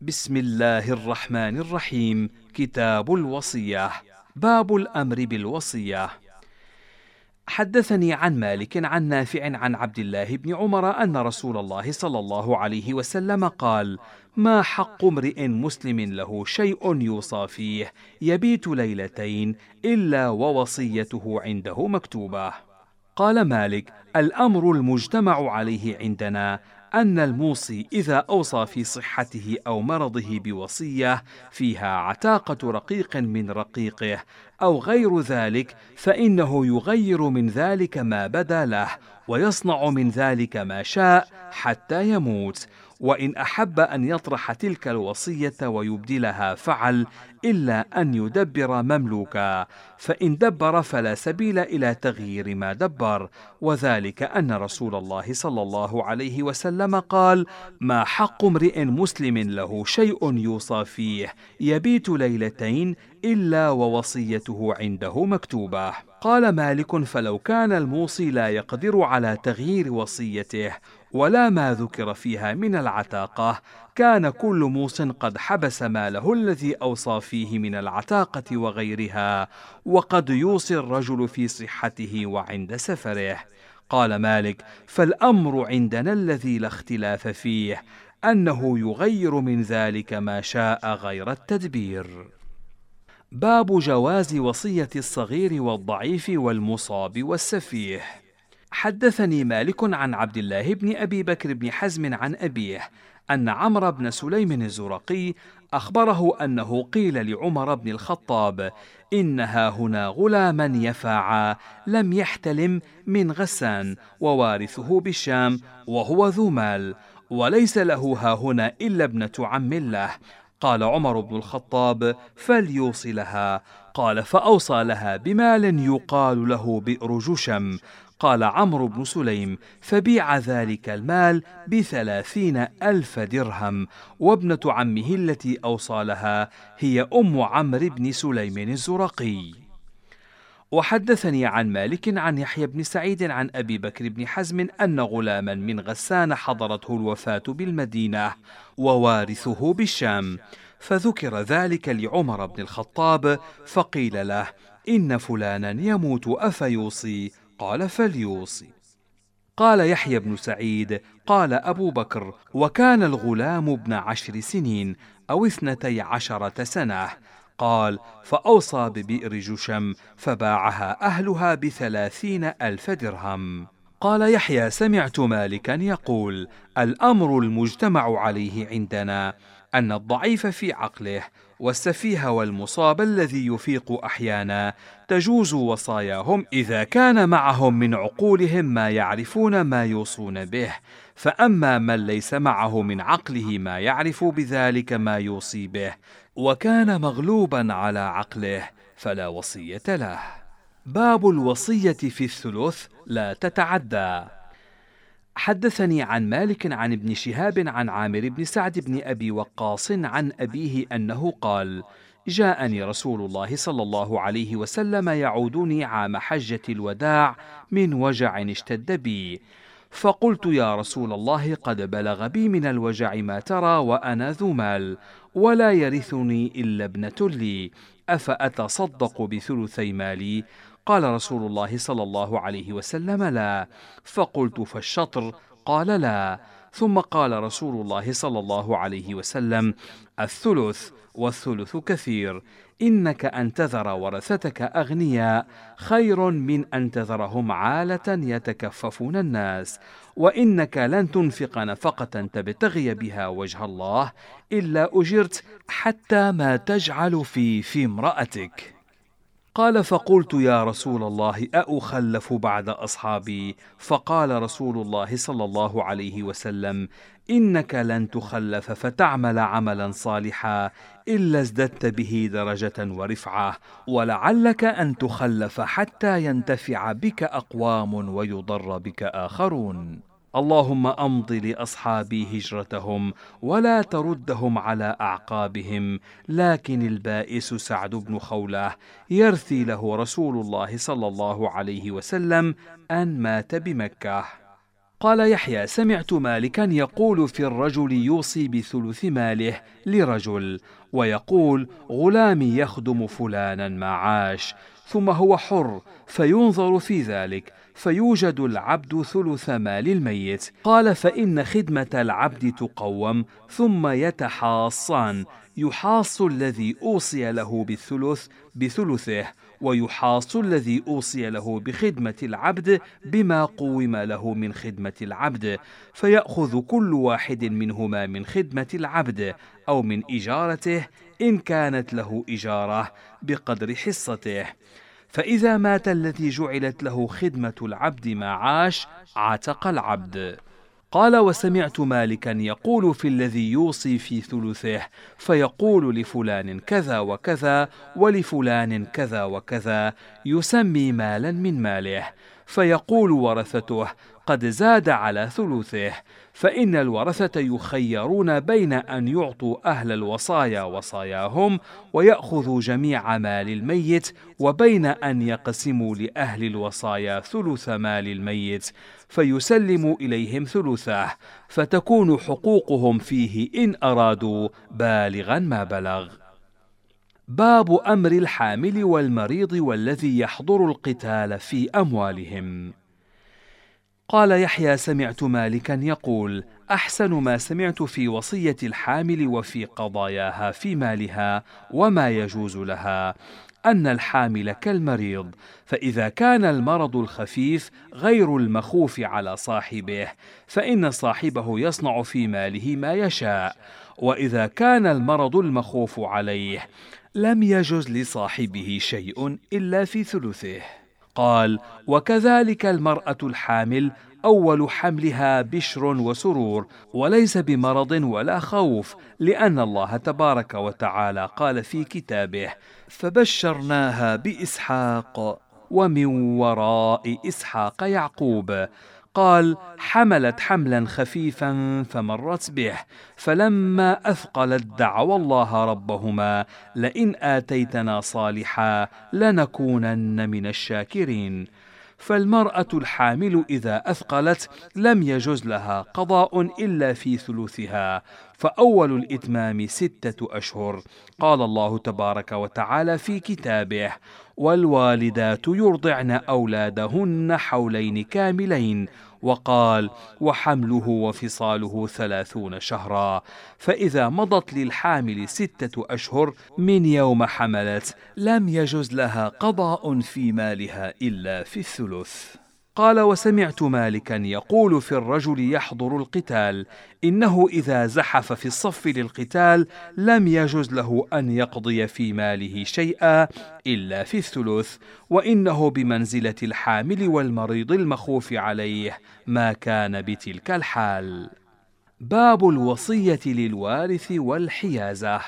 بسم الله الرحمن الرحيم. كتاب الوصية. باب الأمر بالوصية. حدثني عن مالك عن نافع عن عبد الله بن عمر أن رسول الله صلى الله عليه وسلم قال ما حق امرئ مسلم له شيء يوصى فيه يبيت ليلتين إلا ووصيته عنده مكتوبة. قال مالك الأمر المجتمع عليه عندنا أن الموصي إذا أوصى في صحته أو مرضه بوصية فيها عتاقة رقيق من رقيقه أو غير ذلك فإنه يغير من ذلك ما بدا له ويصنع من ذلك ما شاء حتى يموت. وإن أحب أن يطرح تلك الوصية ويبدلها فعل إلا أن يدبر مملوكا فإن دبر فلا سبيل إلى تغيير ما دبر وذلك أن رسول الله صلى الله عليه وسلم قال ما حق امرئ مسلم له شيء يوصى فيه يبيت ليلتين إلا ووصيته عنده مكتوبة قال مالك فلو كان الموصي لا يقدر على تغيير وصيته ولا ما ذكر فيها من العتاقة. كان كل موص قد حبس ماله الذي أوصى فيه من العتاقة وغيرها وقد يوصي الرجل في صحته وعند سفره. قال مالك فالأمر عندنا الذي لا اختلاف فيه أنه يغير من ذلك ما شاء غير التدبير. باب جواز وصية الصغير والضعيف والمصاب والسفيه. حدثني مالك عن عبد الله بن أبي بكر بن حزم عن أبيه أن عمرو بن سليم الزرقي أخبره أنه قيل لعمر بن الخطاب إنها هنا غلاما يفاعا لم يحتلم من غسان ووارثه بالشام وهو ذو مال وليس له ها هنا إلا ابنة عم له قال عمر بن الخطاب فليوصلها قال فأوصى لها بمال يقال له بئر جشم قال عمرو بن سليم فبيع ذلك المال بثلاثين ألف درهم وابنة عمه التي أوصى لها هي أم عمرو بن سليم الزرقي. وحدثني عن مالك عن يحيى بن سعيد عن أبي بكر بن حزم أن غلاما من غسان حضرته الوفاة بالمدينة ووارثه بالشام فذكر ذلك لعمر بن الخطاب فقيل له إن فلانا يموت أفيوصي قال فليوصي. قال يحيى بن سعيد قال أبو بكر وكان الغلام ابن عشر سنين أو اثنتي عشرة سنة. قال فأوصى ببئر جشم فباعها أهلها بثلاثين ألف درهم. قال يحيى سمعت مالكا يقول الأمر المجتمع عليه عندنا أن الضعيف في عقله والسفيه والمصاب الذي يفيق أحيانا تجوز وصاياهم إذا كان معهم من عقولهم ما يعرفون ما يوصون به. فأما من ليس معه من عقله ما يعرف بذلك ما يوصي به وكان مغلوبا على عقله فلا وصية له. باب الوصية في الثلث لا تتعدى. حدثني عن مالك عن ابن شهاب عن عامر بن سعد بن أبي وقاص عن أبيه أنه قال جاءني رسول الله صلى الله عليه وسلم يعودني عام حجة الوداع من وجع اشتد بي. فقلت يا رسول الله قد بلغ بي من الوجع ما ترى وأنا ذو مال ولا يرثني إلا ابنة لي أفأتصدق بثلثي مالي؟ قال رسول الله صلى الله عليه وسلم لا. فقلت فالشطر؟ قال لا. ثم قال رسول الله صلى الله عليه وسلم الثلث والثلث كثير. إنك أن تذر ورثتك أغنياء خير من أن تذرهم عالة يتكففون الناس. وإنك لن تنفق نفقة تبتغي بها وجه الله إلا أجرت حتى ما تجعل في في امرأتك. قال فقلت يا رسول الله أأخلف بعد أصحابي؟ فقال رسول الله صلى الله عليه وسلم إنك لن تخلف فتعمل عملا صالحا إلا ازددت به درجة ورفعة ولعلك أن تخلف حتى ينتفع بك أقوام ويضر بك آخرون. اللهم أمض لأصحابي هجرتهم ولا تردهم على أعقابهم لكن البائس سعد بن خوله يرثي له رسول الله صلى الله عليه وسلم أن مات بمكة. قال يحيى سمعت مالكا يقول في الرجل يوصي بثلث ماله لرجل ويقول غلامي يخدم فلانا ما عاش ثم هو حر فينظر في ذلك فيوجد العبد ثلث مال الميت. قال فإن خدمة العبد تقوم ثم يتحاصان. يحاص الذي أوصي له بالثلث بثلثه ويحاص الذي أوصي له بخدمة العبد بما قوم له من خدمة العبد. فيأخذ كل واحد منهما من خدمة العبد أو من إجارته إن كانت له إجارة بقدر حصته. فإذا مات الذي جعلت له خدمة العبد ما عاش عتق العبد. قال وسمعت مالكا يقول في الذي يوصي في ثلثه فيقول لفلان كذا وكذا ولفلان كذا وكذا يسمي مالا من ماله. فيقول ورثته قد زاد على ثلثه فإن الورثة يخيرون بين أن يعطوا أهل الوصايا وصاياهم ويأخذوا جميع مال الميت وبين أن يقسموا لأهل الوصايا ثلث مال الميت فيسلموا إليهم ثلثه فتكون حقوقهم فيه إن أرادوا بالغا ما بلغ. باب أمر الحامل والمريض والذي يحضر القتال في أموالهم. قال يحيى سمعت مالكا يقول أحسن ما سمعت في وصية الحامل وفي قضاياها في مالها وما يجوز لها أن الحامل كالمريض فإذا كان المرض الخفيف غير المخوف على صاحبه فإن صاحبه يصنع في ماله ما يشاء وإذا كان المرض المخوف عليه لم يجز لصاحبه شيء إلا في ثلثه. قال وكذلك المرأة الحامل أول حملها بشر وسرور وليس بمرض ولا خوف لأن الله تبارك وتعالى قال في كتابه فبشرناها بإسحاق ومن وراء إسحاق يعقوب قال حملت حملا خفيفا فمرت به فلما أثقلت دعوا الله ربهما لئن آتيتنا صالحا لنكونن من الشاكرين. فالمرأة الحامل إذا أثقلت لم يجز لها قضاء إلا في ثلثها فأول الإتمام ستة أشهر. قال الله تبارك وتعالى في كتابه والوالدات يرضعن أولادهن حولين كاملين وقال وحمله وفصاله ثلاثون شهرا. فإذا مضت للحامل ستة أشهر من يوم حملت لم يجز لها قضاء في مالها إلا في الثلث. قال وسمعت مالكا يقول في الرجل يحضر القتال إنه إذا زحف في الصف للقتال لم يجز له أن يقضي في ماله شيئا إلا في الثلث وإنه بمنزلة الحامل والمريض المخوف عليه ما كان بتلك الحال. باب الوصية للوارث والحيازة.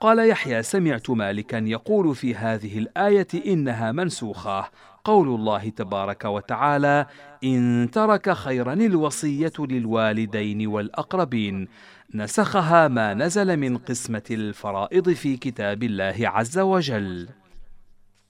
قال يحيى سمعت مالكا يقول في هذه الآية إنها منسوخة قول الله تبارك وتعالى إن ترك خيرا الوصية للوالدين والأقربين. نسخها ما نزل من قسمة الفرائض في كتاب الله عز وجل.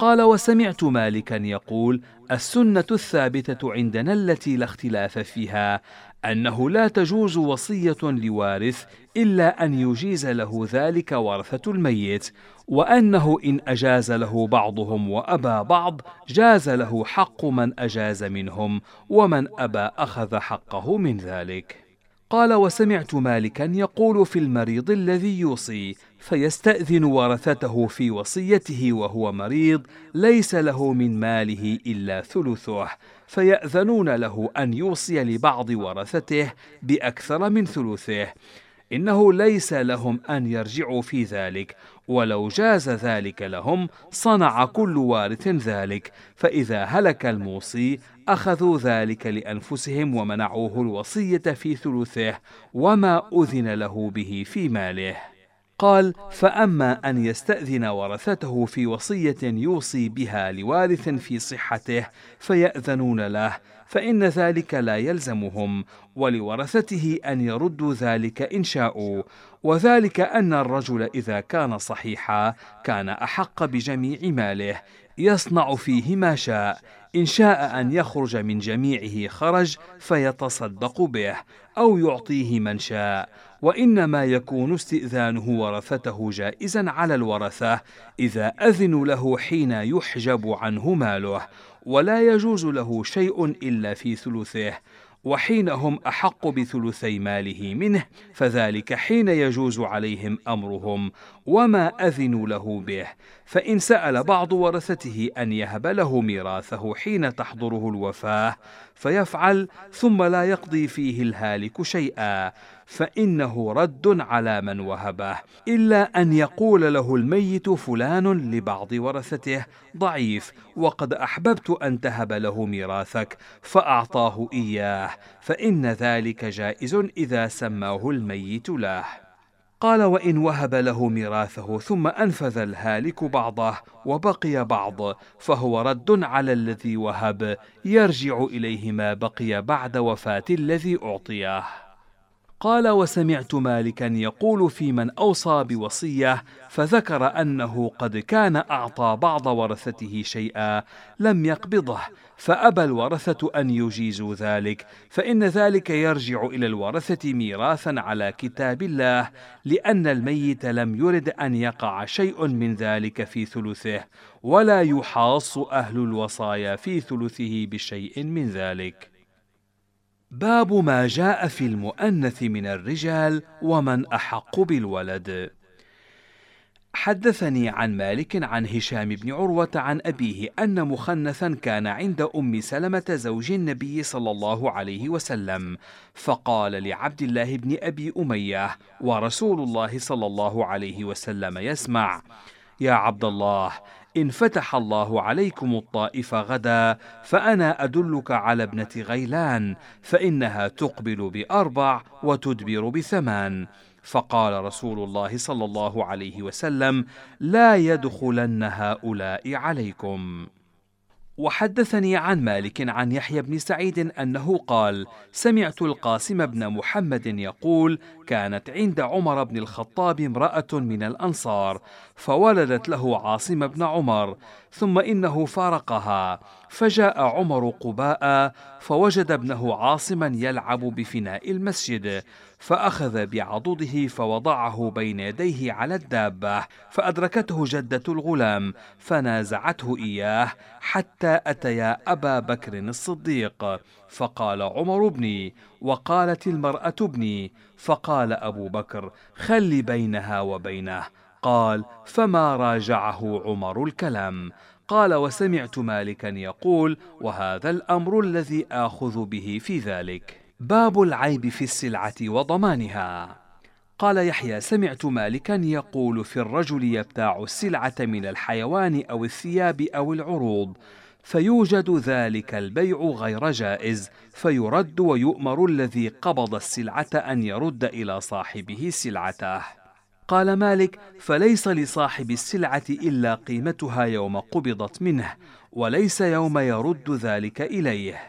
قال وسمعت مالكا يقول السنة الثابتة عندنا التي لا اختلاف فيها أنه لا تجوز وصية لوارث إلا أن يجيز له ذلك ورثة الميت وأنه إن أجاز له بعضهم وأبى بعض جاز له حق من أجاز منهم ومن أبى أخذ حقه من ذلك. قال وسمعت مالكا يقول في المريض الذي يوصي فيستأذن ورثته في وصيته وهو مريض ليس له من ماله إلا ثلثه فيأذنون له أن يوصي لبعض ورثته بأكثر من ثلثه إنه ليس لهم أن يرجعوا في ذلك ولو جاز ذلك لهم صنع كل وارث ذلك فإذا هلك الموصي أخذوا ذلك لأنفسهم ومنعوه الوصية في ثلثه وما أذن له به في ماله. قال فأما أن يستأذن ورثته في وصية يوصي بها لوارث في صحته فيأذنون له فإن ذلك لا يلزمهم ولورثته أن يردوا ذلك إن شاءوا وذلك أن الرجل إذا كان صحيحا كان أحق بجميع ماله يصنع فيه ما شاء إن شاء أن يخرج من جميعه خرج فيتصدق به أو يعطيه من شاء وإنما يكون استئذانه ورثته جائزا على الورثة إذا أذنوا له حين يحجب عنه ماله ولا يجوز له شيء إلا في ثلثه وحين هم أحق بثلثي ماله منه فذلك حين يجوز عليهم أمرهم وما أذنوا له به فإن سأل بعض ورثته أن يهب له ميراثه حين تحضره الوفاة فيفعل ثم لا يقضي فيه الهالك شيئا. فإنه رد على من وهبه إلا أن يقول له الميت فلان لبعض ورثته ضعيف وقد أحببت أن تهب له ميراثك فأعطاه إياه فإن ذلك جائز إذا سماه الميت له. قال وإن وهب له ميراثه ثم أنفذ الهالك بعضه وبقي بعض فهو رد على الذي وهب يرجع إليه ما بقي بعد وفاة الذي أعطيه. قال وسمعت مالكا يقول في من أوصى بوصية فذكر أنه قد كان أعطى بعض ورثته شيئا لم يقبضه فأبى الورثة أن يجيزوا ذلك فإن ذلك يرجع إلى الورثة ميراثا على كتاب الله لأن الميت لم يرد أن يقع شيء من ذلك في ثلثه ولا يحاص أهل الوصايا في ثلثه بشيء من ذلك. باب ما جاء في المؤنث من الرجال ومن أحق بالولد. حدثني عن مالك عن هشام بن عروة عن أبيه أن مخنثا كان عند أم سلمة زوج النبي صلى الله عليه وسلم فقال لعبد الله بن أبي أمية ورسول الله صلى الله عليه وسلم يسمع يا عبد الله إن فتح الله عليكم الطائف غدا فأنا أدلك على ابنة غيلان فإنها تقبل بأربع وتدبر بثمان. فقال رسول الله صلى الله عليه وسلم لا يدخلن هؤلاء عليكم. وحدثني عن مالك عن يحيى بن سعيد أنه قال سمعت القاسم بن محمد يقول كانت عند عمر بن الخطاب امرأة من الأنصار فولدت له عاصم بن عمر ثم إنه فارقها. فجاء عمر قباء فوجد ابنه عاصما يلعب بفناء المسجد فأخذ بعضده فوضعه بين يديه على الدابة فأدركته جدة الغلام فنازعته إياه حتى أتيا أبا بكر الصديق. فقال عمر ابني وقالت المرأة ابني فقال أبو بكر خل بينها وبينه. قال فما راجعه عمر الكلام. قال وسمعت مالكا يقول وهذا الأمر الذي آخذ به في ذلك. باب العيب في السلعة وضمانها. قال يحيى سمعت مالكا يقول في الرجل يبتاع السلعة من الحيوان أو الثياب أو العروض فيوجد ذلك البيع غير جائز فيرد ويؤمر الذي قبض السلعة أن يرد إلى صاحبه سلعته. قال مالك فليس لصاحب السلعة إلا قيمتها يوم قبضت منه وليس يوم يرد ذلك إليه.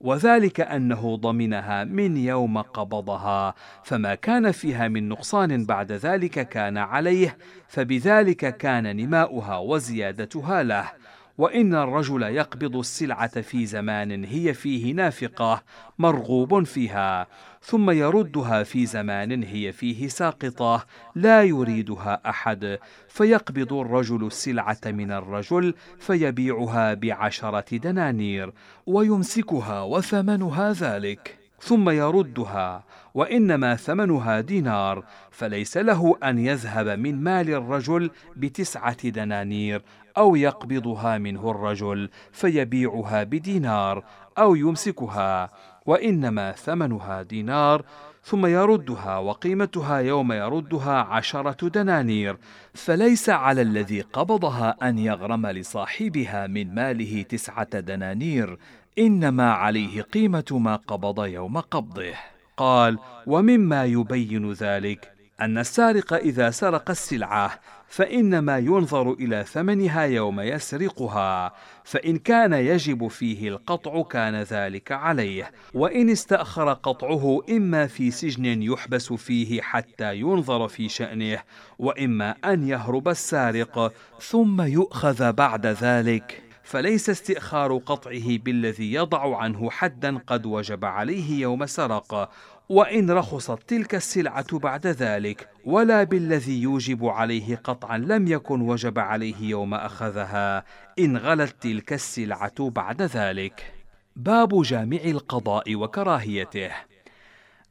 وذلك أنه ضمنها من يوم قبضها فما كان فيها من نقصان بعد ذلك كان عليه فبذلك كان نماؤها وزيادتها له. وإن الرجل يقبض السلعة في زمان هي فيه نافقة مرغوب فيها ثم يردها في زمان هي فيه ساقطة لا يريدها أحد فيقبض الرجل السلعة من الرجل فيبيعها بعشرة دنانير ويمسكها وثمنها ذلك ثم يردها وإنما ثمنها دينار فليس له أن يذهب من مال الرجل بتسعة دنانير أو يقبضها منه الرجل فيبيعها بدينار أو يمسكها وإنما ثمنها دينار ثم يردها وقيمتها يوم يردها عشرة دنانير فليس على الذي قبضها أن يغرم لصاحبها من ماله تسعة دنانير إنما عليه قيمة ما قبض يوم قبضه. قال ومما يبين ذلك أن السارق إذا سرق السلعة فإنما ينظر إلى ثمنها يوم يسرقها، فإن كان يجب فيه القطع كان ذلك عليه، وإن استأخر قطعه إما في سجن يحبس فيه حتى ينظر في شأنه، وإما أن يهرب السارق ثم يؤخذ بعد ذلك. فليس استئخار قطعه بالذي يضع عنه حدا قد وجب عليه يوم سرق وإن رخصت تلك السلعة بعد ذلك ولا بالذي يوجب عليه قطعا لم يكن وجب عليه يوم أخذها. إن غلت تلك السلعة بعد ذلك. باب جامع القضاء وكراهيته.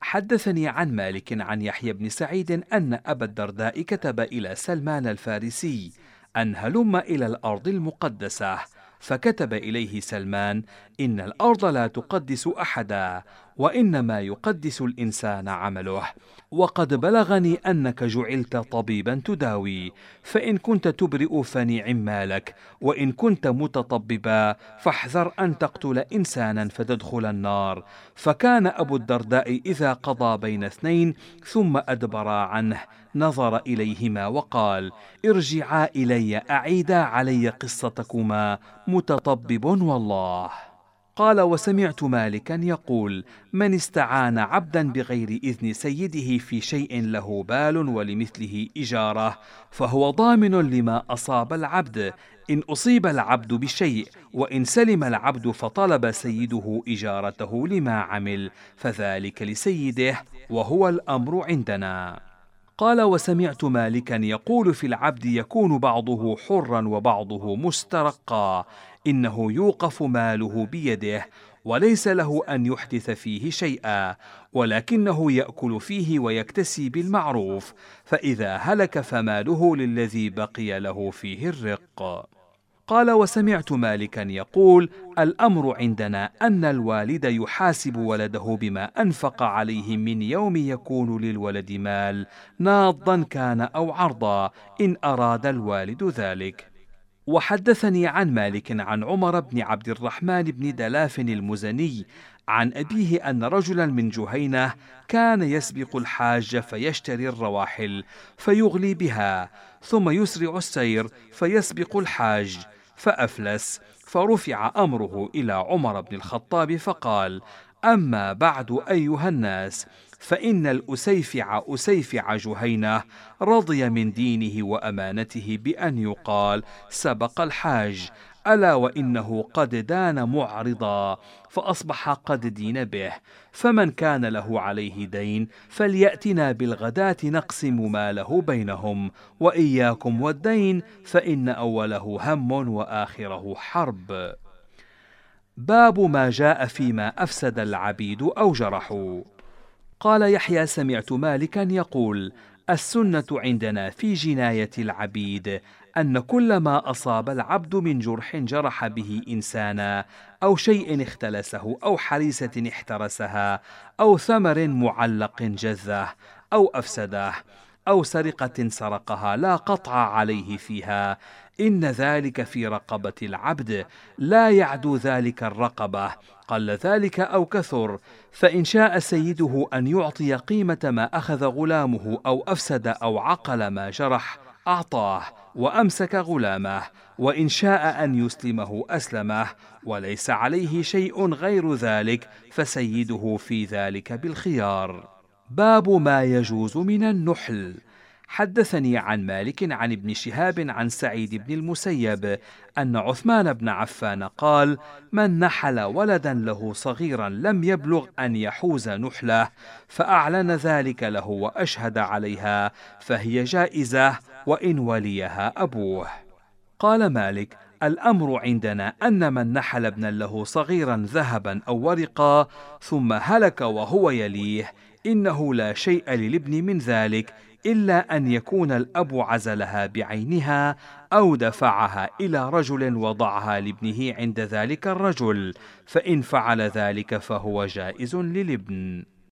حدثني عن مالك عن يحيى بن سعيد أن أبا الدرداء كتب إلى سلمان الفارسي أن هلم إلى الأرض المقدسة فكتب إليه سلمان إن الأرض لا تقدس أحدا وإنما يقدس الإنسان عمله. وقد بلغني أنك جعلت طبيبا تداوي فإن كنت تبرئ فنعم مالك وإن كنت متطببا فاحذر أن تقتل انسانا فتدخل النار. فكان أبو الدرداء إذا قضى بين اثنين ثم ادبرا عنه. نظر إليهما وقال ارجعا إلي أعيدا علي قصتكما متطبب والله. قال وسمعت مالكا يقول من استعان عبدا بغير إذن سيده في شيء له بال ولمثله إجارة فهو ضامن لما أصاب العبد. إن أصيب العبد بشيء وإن سلم العبد فطلب سيده إجارته لما عمل فذلك لسيده وهو الأمر عندنا. قال وسمعت مالكا يقول في العبد يكون بعضه حرا وبعضه مسترقا. إنه يوقف ماله بيده وليس له أن يحدث فيه شيئا ولكنه يأكل فيه ويكتسي بالمعروف فإذا هلك فماله للذي بقي له فيه الرق. قال وسمعت مالكا يقول الأمر عندنا أن الوالد يحاسب ولده بما أنفق عليه من يوم يكون للولد مال ناضا كان أو عرضا إن أراد الوالد ذلك. وحدثني عن مالك عن عمر بن عبد الرحمن بن دلاف المزني عن أبيه أن رجلا من جهينة كان يسبق الحاج فيشتري الرواحل فيغلي بها ثم يسرع السير فيسبق الحاج فأفلس فرفع أمره إلى عمر بن الخطاب فقال أما بعد أيها الناس فإن الأسيفع أسيفع جهينة رضي من دينه وأمانته بأن يقال سبق الحاج ألا وإنه قد دان معرضا فأصبح قد دين به فمن كان له عليه دين فليأتنا بالغداة نقسم ماله بينهم وإياكم والدين فإن أوله هم وآخره حرب. باب ما جاء فيما أفسد العبيد أو جرحوا. قال يحيى سمعت مالكا يقول السنة عندنا في جناية العبيد أن كل ما أصاب العبد من جرح جرح به إنسانا أو شيء اختلسه أو حريسة احترسها أو ثمر معلق جذه أو افسده أو سرقة سرقها لا قطع عليه فيها. إن ذلك في رقبة العبد لا يعدو ذلك الرقبة. قل ذلك أو كثر فإن شاء سيده أن يعطي قيمة ما أخذ غلامه أو أفسد أو عقل ما جرح أعطاه وأمسك غلامه وإن شاء أن يسلمه أسلمه. وليس عليه شيء غير ذلك فسيده في ذلك بالخيار. باب ما يجوز من النحل. حدثني عن مالك عن ابن شهاب عن سعيد بن المسيب أن عثمان بن عفان قال من نحل ولدا له صغيرا لم يبلغ أن يحوز نحله فأعلن ذلك له وأشهد عليها فهي جائزة وإن وليها أبوه. قال مالك الأمر عندنا أن من نحل ابنا له صغيرا ذهبا أو ورقا ثم هلك وهو يليه إنه لا شيء للابن من ذلك إلا أن يكون الأب عزلها بعينها أو دفعها إلى رجل وضعها لابنه عند ذلك الرجل فإن فعل ذلك فهو جائز للابن.